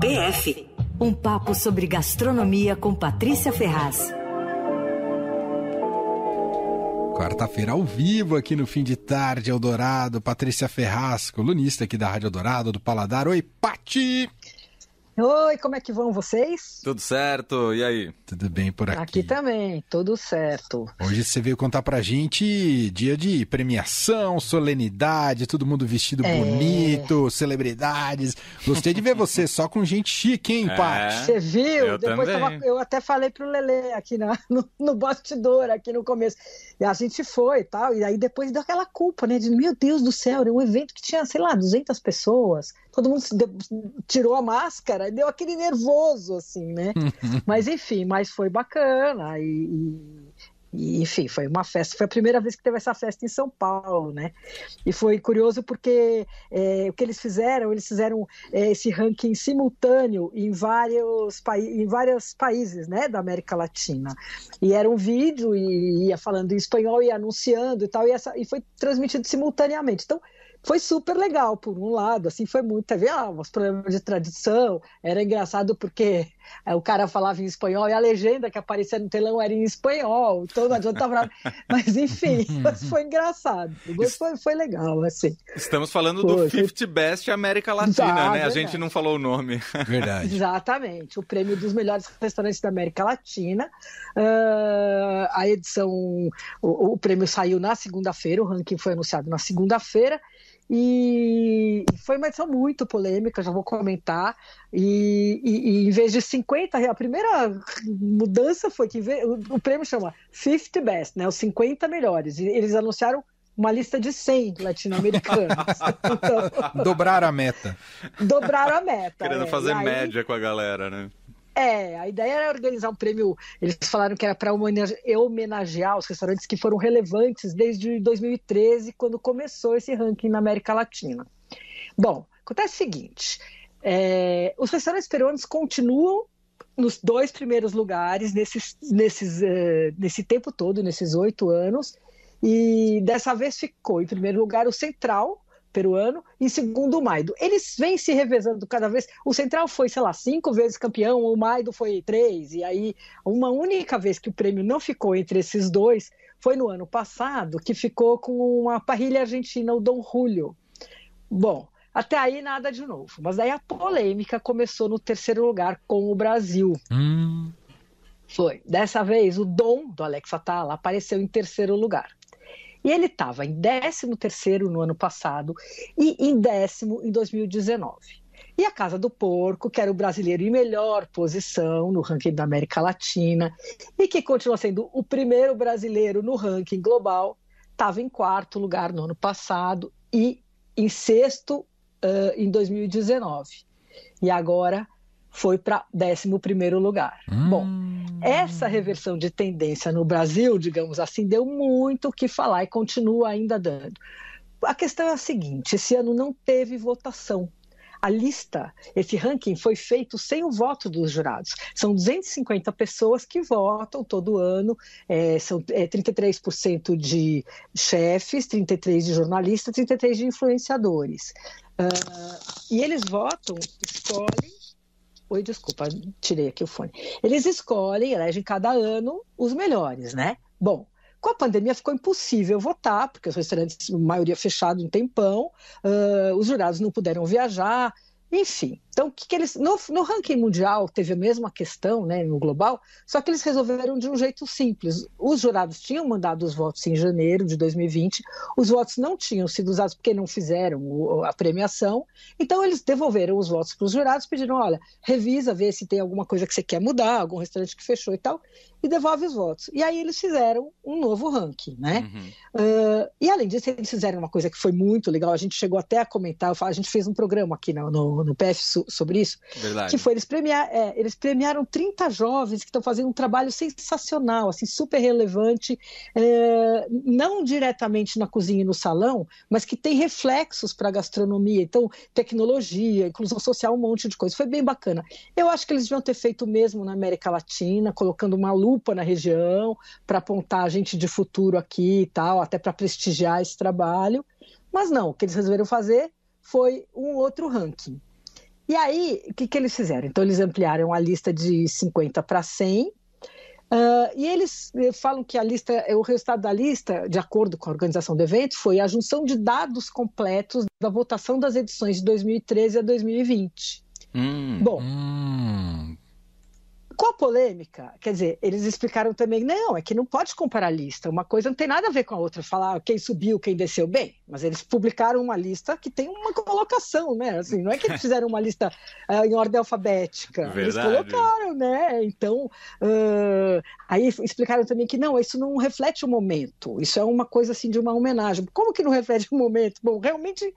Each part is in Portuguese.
PF um papo sobre gastronomia com Patrícia Ferraz. Quarta-feira ao vivo aqui no fim de tarde, Eldorado. Patrícia Ferraz, colunista aqui da Rádio Eldorado, do Paladar. Oi, Pati! Oi, como é que vão vocês? Tudo certo, e aí? Tudo bem por aqui. Aqui também, tudo certo. Hoje você veio contar pra gente dia de premiação, solenidade, todo mundo vestido é... bonito, celebridades. Gostei de ver você só com gente chique, hein, é... Paty? Você viu? Eu Depois tava, eu até falei pro Lele aqui na, no, no bastidor, aqui no começo. E a gente foi e tal, e aí depois deu aquela culpa, né? De, meu Deus do céu, era um evento que tinha, sei lá, 200 pessoas todo mundo tirou a máscara e deu aquele nervoso, assim, né? mas enfim, mas foi bacana e, e, enfim, foi uma festa. Foi a primeira vez que teve essa festa em São Paulo, né? E foi curioso porque é, o que eles fizeram, eles fizeram é, esse ranking simultâneo em vários, em vários países, né, da América Latina. E era um vídeo e ia falando em espanhol e anunciando e tal, e, essa, e foi transmitido simultaneamente. Então foi super legal, por um lado, assim, foi muito, teve ah, uns problemas de tradição, era engraçado porque é, o cara falava em espanhol e a legenda que aparecia no telão era em espanhol, então não adiantava mas enfim, mas foi engraçado, foi, foi legal, assim. Estamos falando foi, do 50 Best América Latina, né? A gente não falou o nome. Verdade. Exatamente, o prêmio dos melhores restaurantes da América Latina, uh, a edição, o, o prêmio saiu na segunda-feira, o ranking foi anunciado na segunda-feira, e foi uma edição muito polêmica, já vou comentar. E, e, e em vez de 50 reais, a primeira mudança foi que o, o, prêmio chama 50 Best, né? Os 50 melhores. E eles anunciaram uma lista de 100 latino-americanos. então, dobraram a meta. Dobraram a meta. Querendo é. fazer aí, média com a galera, né? É, a ideia era organizar um prêmio. Eles falaram que era para homenagear os restaurantes que foram relevantes desde 2013, quando começou esse ranking na América Latina. Bom, acontece o seguinte: é, os restaurantes peruanos continuam nos dois primeiros lugares nesses, nesses, uh, nesse tempo todo, nesses oito anos, e dessa vez ficou em primeiro lugar o Central, peruano, e segundo o Maido. Eles vêm se revezando cada vez. O Central foi, sei lá, cinco vezes campeão, o Maido foi três, e aí uma única vez que o prêmio não ficou entre esses dois foi no ano passado, que ficou com uma parrilha argentina, o Dom Julio. Bom, até aí nada de novo. Mas aí a polêmica começou no terceiro lugar com o Brasil. Hum. Foi. Dessa vez, o Dom, do Alex Atala, apareceu em terceiro lugar. E ele estava em 13º no ano passado e em décimo em 2019. E a Casa do Porco, que era o brasileiro em melhor posição no ranking da América Latina e que continua sendo o primeiro brasileiro no ranking global, estava em quarto lugar no ano passado e em sexto uh, em 2019. E agora foi para 11 primeiro lugar. Hum. Bom, essa reversão de tendência no Brasil, digamos assim, deu muito o que falar e continua ainda dando. A questão é a seguinte: esse ano não teve votação. A lista, esse ranking foi feito sem o voto dos jurados. São 250 pessoas que votam todo ano, é, são é, 33% de chefes, 33% de jornalistas, 33% de influenciadores. Uh, e eles votam, escolhem Oi, desculpa, tirei aqui o fone. Eles escolhem, elegem cada ano os melhores, né? Bom, com a pandemia ficou impossível votar, porque os restaurantes, maioria fechado um tempão, uh, os jurados não puderam viajar, enfim, então o que, que eles. No, no, ranking mundial teve a mesma questão, né, no global, só que eles resolveram de um jeito simples. Os jurados tinham mandado os votos em janeiro de 2020, os votos não tinham sido usados porque não fizeram a premiação, então eles devolveram os votos para os jurados, pediram: olha, revisa, vê se tem alguma coisa que você quer mudar, algum restaurante que fechou e tal, e devolve os votos. E aí eles fizeram um novo ranking, né? Uhum. Uh, e além disso, eles fizeram uma coisa que foi muito legal, a gente chegou até a comentar, a gente fez um programa aqui no, no no, PF sobre isso, Verdade. que foi eles, premiar, é, eles premiaram 30 jovens que estão fazendo um trabalho sensacional, assim, super relevante, é, não diretamente na cozinha e no salão, mas que tem reflexos para a gastronomia, então tecnologia, inclusão social, um monte de coisa. Foi bem bacana. Eu acho que eles deviam ter feito mesmo na América Latina, colocando uma lupa na região para apontar a gente de futuro aqui e tal, até para prestigiar esse trabalho. Mas não, o que eles resolveram fazer foi um outro ranking. E aí, o que, que eles fizeram? Então, eles ampliaram a lista de 50 para 100, Uh, e eles falam que a lista, o resultado da lista, de acordo com a organização do evento, foi a junção de dados completos da votação das edições de 2013 a 2020. Hum, Bom, hum. Com a polêmica, quer dizer, eles explicaram também, não, é que não pode comparar a lista, uma coisa não tem nada a ver com a outra, falar quem subiu, quem desceu bem, mas eles publicaram uma lista que tem uma colocação, né, assim, não é que eles fizeram uma lista uh, em ordem alfabética, Verdade. eles colocaram, né, então, uh, aí explicaram também que não, isso não reflete o momento, isso é uma coisa assim de uma homenagem, como que não reflete o momento? Bom, realmente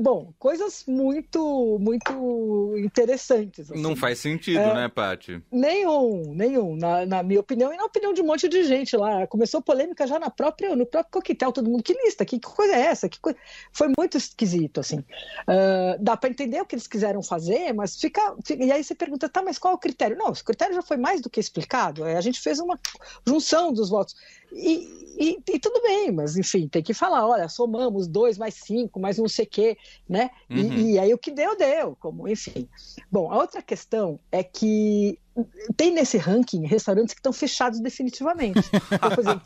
Bom, coisas muito, muito interessantes. Assim. Não faz sentido, é, né, Paty? Nenhum, nenhum, na, na, minha opinião e na opinião de um monte de gente lá. Começou polêmica já na própria, no próprio coquetel, todo mundo, que lista, que, que coisa é essa? Que coisa... Foi muito esquisito, assim. Uh, dá para entender o que eles quiseram fazer, mas fica, fica, E aí você pergunta, tá, mas qual é o critério? Não, o critério já foi mais do que explicado. É, a gente fez uma junção dos votos. E, e, e, tudo bem, mas enfim, tem que falar, olha, somamos dois mais cinco, mais não sei o quê, né? Uhum. E, e, aí o que deu, deu, como, enfim. Bom, a outra questão é que tem nesse ranking restaurantes que estão fechados definitivamente. Então, por exemplo,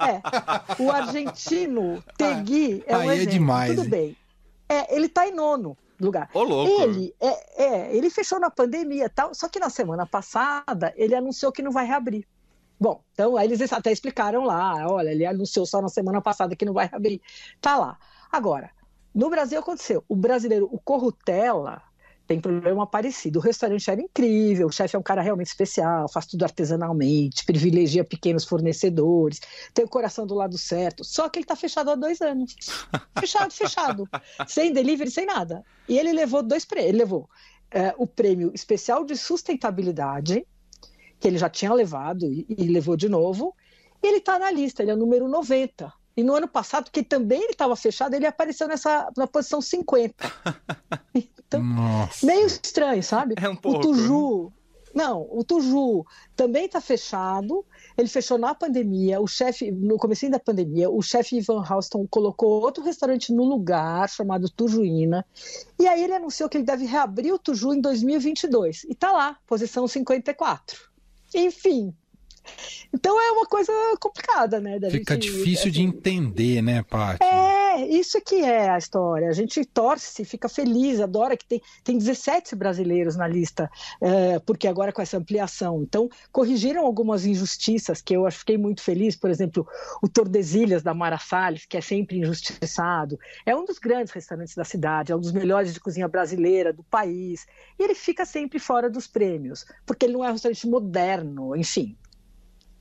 é, o argentino Tegui é um aí é exemplo. É demais, tudo bem. É, ele está em nono lugar. Ô, louco. Ele, é, é, ele fechou na pandemia tal, só que na semana passada ele anunciou que não vai reabrir. Bom, então aí eles até explicaram lá, olha, ele anunciou só na semana passada que não vai abrir. Tá lá. Agora, no Brasil aconteceu. O brasileiro, o Corrutella, tem problema parecido. O restaurante era incrível, o chefe é um cara realmente especial, faz tudo artesanalmente, privilegia pequenos fornecedores, tem o coração do lado certo. Só que ele está fechado há dois anos. Fechado, fechado. sem delivery, sem nada. E ele levou dois prêmios. Ele levou é, o prêmio especial de sustentabilidade que ele já tinha levado e, e levou de novo. E ele está na lista, ele é o número 90. E no ano passado, que também ele estava fechado, ele apareceu nessa na posição 50. Então, Nossa. meio estranho, sabe? É um pouco. O Tuju, não, o Tuju também está fechado. Ele fechou na pandemia. O chefe, no começo da pandemia, o chefe Ivan Halston colocou outro restaurante no lugar, chamado Tujuína. E aí ele anunciou que ele deve reabrir o Tuju em 2022. E está lá, posição 54. Enfim. Então é uma coisa complicada, né? Fica gente, difícil assim, de entender, né, Paty? É, isso que é a história. A gente torce, fica feliz, adora que tem, tem 17 brasileiros na lista, é, porque agora com essa ampliação. Então, corrigiram algumas injustiças que eu fiquei muito feliz. Por exemplo, o Tordesilhas da Mara Salles, que é sempre injustiçado. É um dos grandes restaurantes da cidade, é um dos melhores de cozinha brasileira do país. E ele fica sempre fora dos prêmios, porque ele não é um restaurante moderno, enfim.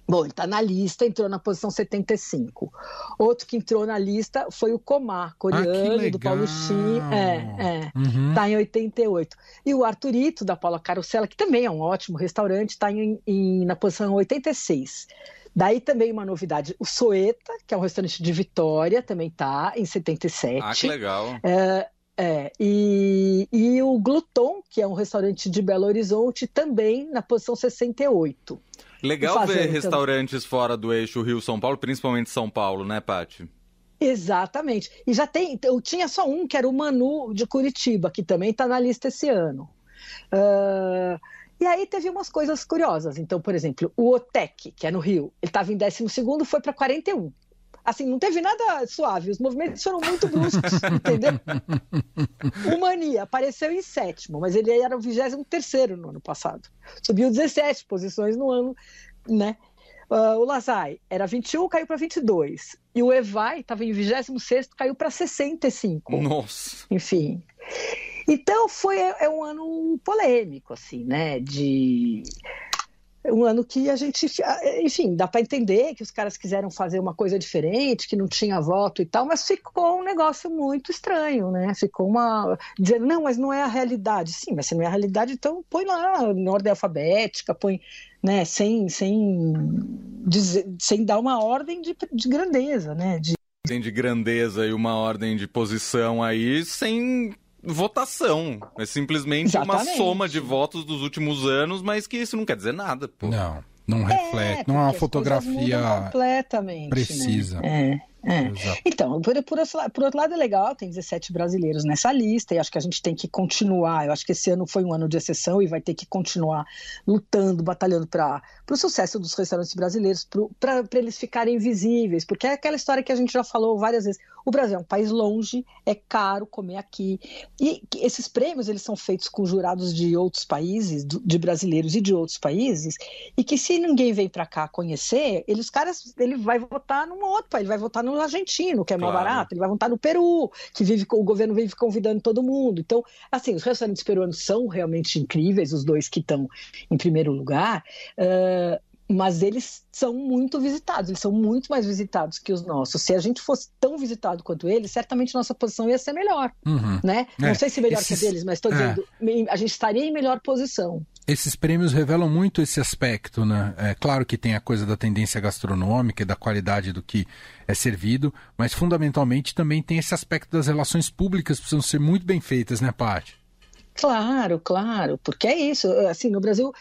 Bom, ele está na lista, entrou na posição 75. Outro que entrou na lista foi o Comar, coreano, ah, do Paulo Shin. É, é. Uhum. Tá em 88. E o Arturito, da Paula Carosella, que também é um ótimo restaurante, está em, em, na posição 86. Daí também uma novidade, o Soeta, que é um restaurante de Vitória, também está em 77. Ah, que legal. É, é, e, e o Gluton, que é um restaurante de Belo Horizonte, também na posição 68. Legal ver restaurantes também. fora do eixo Rio-São Paulo, principalmente São Paulo, né, Paty? Exatamente. E já tem, eu tinha só um, que era o Manu de Curitiba, que também está na lista esse ano. Uh, e aí teve umas coisas curiosas. Então, por exemplo, o Otec, que é no Rio, ele estava em 12 foi para 41 assim, não teve nada suave, os movimentos foram muito bruscos, entendeu? O Mania apareceu em sétimo, mas ele era o 23 terceiro no ano passado. Subiu 17 posições no ano, né? Uh, o Lazai era 21, caiu para 22. E o Evai estava em 26, caiu para 65. Nossa! Enfim. Então foi é um ano polêmico, assim, né? De um ano que a gente, enfim, dá para entender que os caras quiseram fazer uma coisa diferente, que não tinha voto e tal, mas ficou um negócio muito estranho, né? Ficou uma dizendo não, mas não é a realidade. Sim, mas se não é a realidade, então põe lá em ordem alfabética, põe, né? Sem sem dizer, sem dar uma ordem de, de grandeza, né? De de grandeza e uma ordem de posição aí sem votação. É simplesmente Exatamente. uma soma de votos dos últimos anos, mas que isso não quer dizer nada, pô. Não, não reflete, é, não é uma fotografia completamente, né? precisa. Né? É. É. Então, por, por, por, outro lado é legal, tem 17 brasileiros nessa lista, e acho que a gente tem que continuar. Eu acho que esse ano foi um ano de exceção e vai ter que continuar lutando, batalhando para o sucesso dos restaurantes brasileiros, para eles ficarem visíveis, porque é aquela história que a gente já falou várias vezes. O Brasil é um país longe, é caro comer aqui. E esses prêmios eles são feitos com jurados de outros países, de brasileiros e de outros países, e que se ninguém vem para cá conhecer, ele, os caras, ele vai votar num outro país, ele vai votar no argentino, que é mais claro. barato, ele vai votar no Peru, que vive o governo vive convidando todo mundo. Então, assim, os restaurantes peruanos são realmente incríveis, os dois que estão em primeiro lugar. Uh, mas eles são muito visitados, eles são muito mais visitados que os nossos. Se a gente fosse tão visitado quanto eles, certamente nossa posição ia ser melhor, uhum. né? É. Não sei se melhor Esses... que deles, mas estou é. dizendo, a gente estaria em melhor posição. Esses prêmios revelam muito esse aspecto, né? É claro que tem a coisa da tendência gastronômica e da qualidade do que é servido, mas fundamentalmente também tem esse aspecto das relações públicas que precisam ser muito bem feitas, né, Paty? Claro, claro, porque é isso. Assim, no Brasil,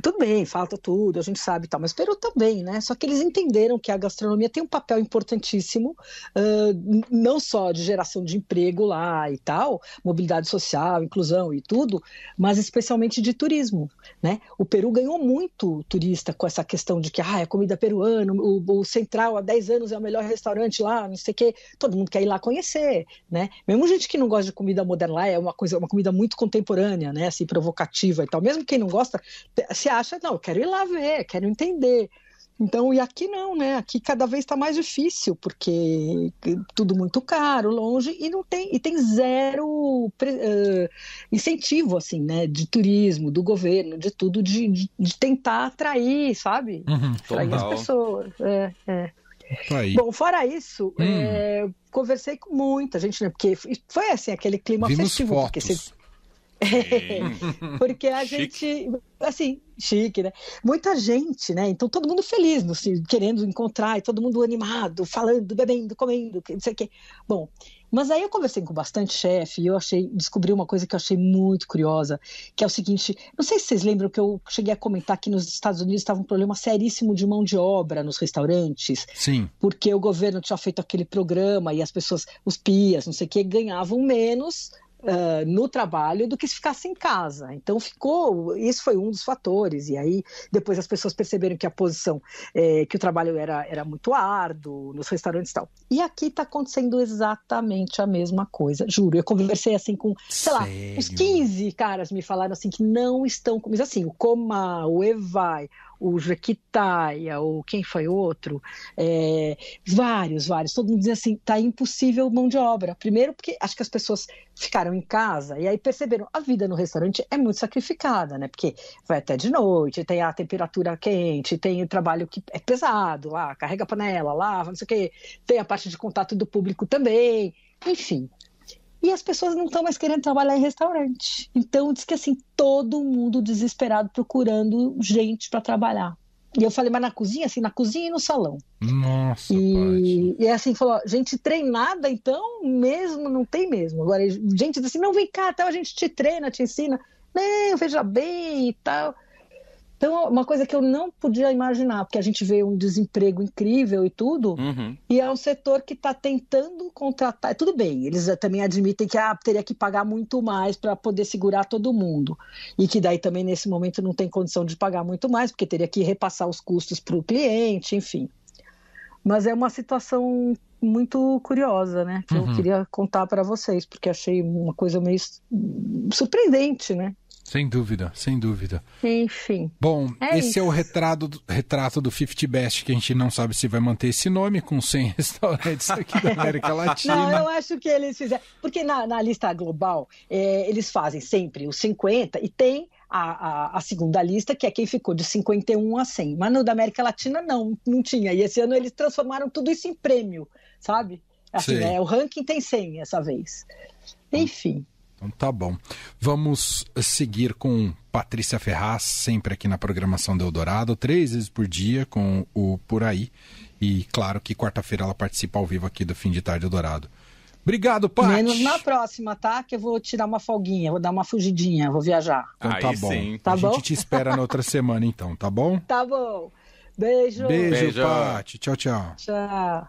tudo bem, falta tudo, a gente sabe e tal, mas Peru também, né? Só que eles entenderam que a gastronomia tem um papel importantíssimo, uh, não só de geração de emprego lá e tal, mobilidade social, inclusão e tudo, mas especialmente de turismo, né? O Peru ganhou muito turista com essa questão de que, ah, é comida peruana, o, o Central há 10 anos é o melhor restaurante lá, não sei o quê, todo mundo quer ir lá conhecer, né? Mesmo gente que não gosta de comida moderna lá, é uma coisa, uma comida muito contemporânea, né? Assim, provocativa e tal. Mesmo quem não gosta, se acha, não, eu quero ir lá ver, quero entender. Então, e aqui não, né? Aqui cada vez está mais difícil, porque tudo muito caro, longe, e não tem, e tem zero uh, incentivo, assim, né? De turismo, do governo, de tudo, de, de, de tentar atrair, sabe? Uhum, atrair as pessoas. É, é. Tá Bom, fora isso, hum. é, conversei com muita gente, né? Porque foi assim, aquele clima Vimos festivo. Fotos. Porque você porque a chique. gente, assim, chique, né? Muita gente, né? Então todo mundo feliz, assim, querendo encontrar, e todo mundo animado, falando, bebendo, comendo, não sei o quê. Bom, mas aí eu conversei com bastante chefe e eu achei, descobri uma coisa que eu achei muito curiosa, que é o seguinte, não sei se vocês lembram que eu cheguei a comentar que nos Estados Unidos estava um problema seríssimo de mão de obra nos restaurantes. Sim. Porque o governo tinha feito aquele programa e as pessoas, os pias, não sei o quê, ganhavam menos Uh, no trabalho do que se ficasse em casa. Então ficou, isso foi um dos fatores. E aí depois as pessoas perceberam que a posição, é, que o trabalho era, era muito árduo nos restaurantes e tal. E aqui está acontecendo exatamente a mesma coisa, juro. Eu conversei assim com, sei Sério? lá, uns 15 caras me falaram assim que não estão, mas assim, o Coma, o Evai, o Jequitaia, ou quem foi outro, é, vários, vários, todo mundo dizia assim, tá impossível mão de obra. Primeiro porque acho que as pessoas ficaram em casa e aí perceberam, a vida no restaurante é muito sacrificada, né? Porque vai até de noite, tem a temperatura quente, tem o trabalho que é pesado lá, carrega a panela, lava, não sei o quê, tem a parte de contato do público também, enfim. E as pessoas não estão mais querendo trabalhar em restaurante. Então, diz que assim, todo mundo desesperado procurando gente para trabalhar. E eu falei, mas na cozinha? Assim, na cozinha e no salão. Nossa, e, e é assim, falou, gente treinada, então, mesmo, não tem mesmo. Agora, gente diz assim, não, vem cá, tal, a gente te treina, te ensina. Não, veja bem e tal. Então, uma coisa que eu não podia imaginar, porque a gente vê um desemprego incrível e tudo, uhum. e é um setor que está tentando contratar. Tudo bem, eles também admitem que ah, teria que pagar muito mais para poder segurar todo mundo. E que daí também, nesse momento, não tem condição de pagar muito mais, porque teria que repassar os custos para o cliente, enfim. Mas é uma situação muito curiosa, né? Que uhum. eu queria contar para vocês, porque achei uma coisa meio surpreendente, né? Sem dúvida, sem dúvida. Enfim. Bom, é esse isso. é o retrato, retrato do 50 Best, que a gente não sabe se vai manter esse nome, com 100 restaurantes aqui da América Latina. Não, eu acho que eles fizeram. Porque na, na lista global, é, eles fazem sempre os 50 e tem a, a, a, segunda lista, que é quem ficou de 51 a 100. Mas no da América Latina, não, não tinha. E esse ano eles transformaram tudo isso em prêmio, sabe? Assim, é, o ranking tem 100 essa vez. Enfim. Então tá bom. Vamos seguir com Patrícia Ferraz, sempre aqui na programação do Eldorado, três vezes por dia com o Por Aí. E claro que quarta-feira ela participa ao vivo aqui do Fim de Tarde Eldorado. Obrigado, Paty. Menos na próxima, tá? Que eu vou tirar uma folguinha, vou dar uma fugidinha, vou viajar. Então Aí tá bom. Sim. Tá a bom? gente te espera na outra semana, então, tá bom? Tá bom. Beijo. Beijo, Beijo. Paty. Tchau, tchau. Tchau.